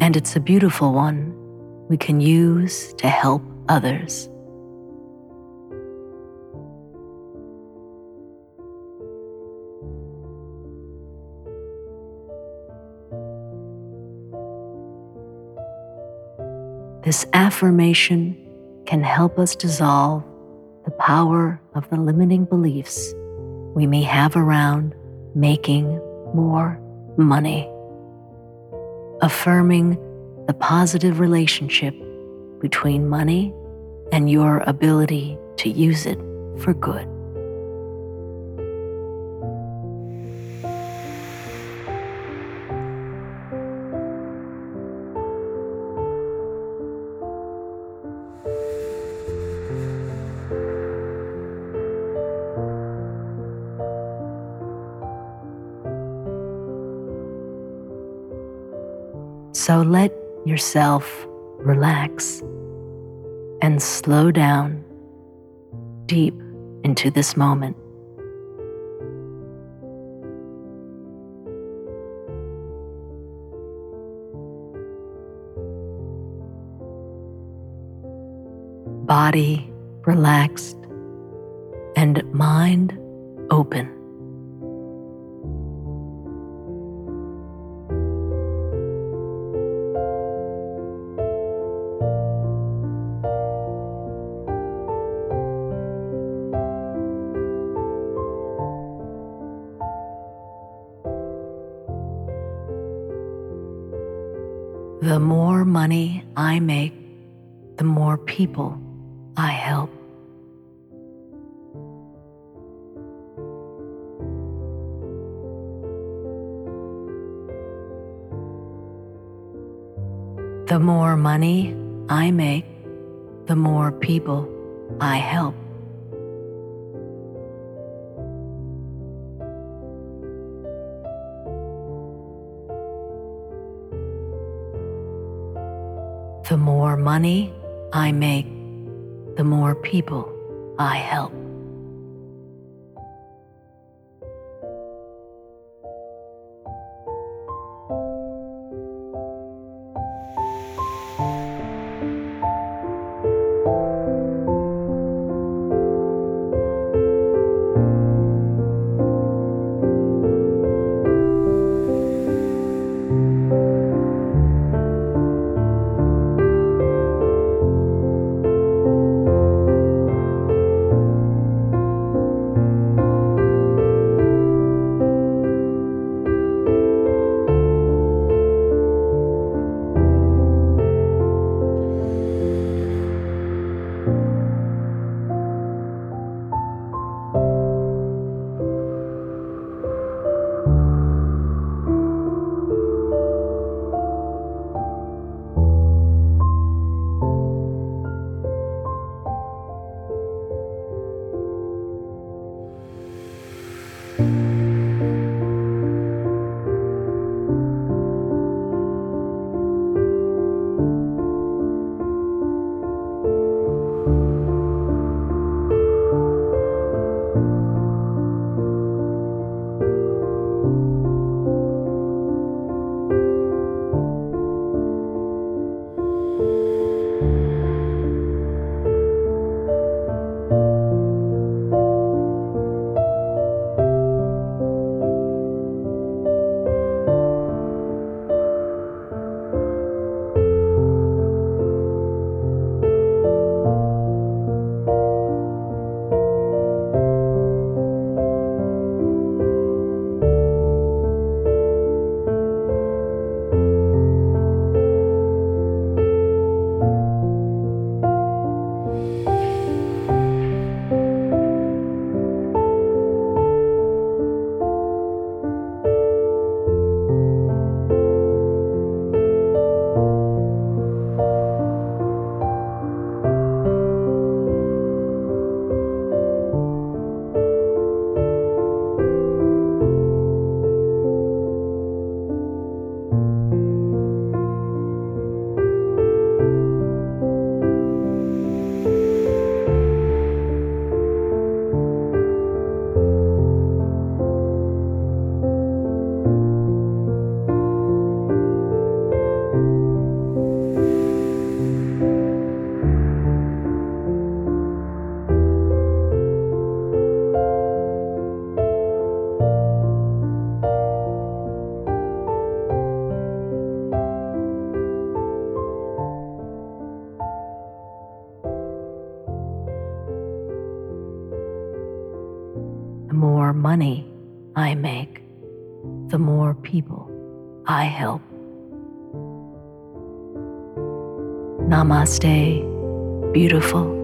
and it's a beautiful one we can use to help others. This affirmation can help us dissolve the power of the limiting beliefs we may have around making more money, affirming the positive relationship between money and your ability to use it for good. So let yourself relax and slow down deep into this moment. Body relaxed and mind open. The more money I make, the more people I help. The more money I make, the more people I help. The more money I make, the more people I help. Money I make, the more people I help. Namaste, beautiful.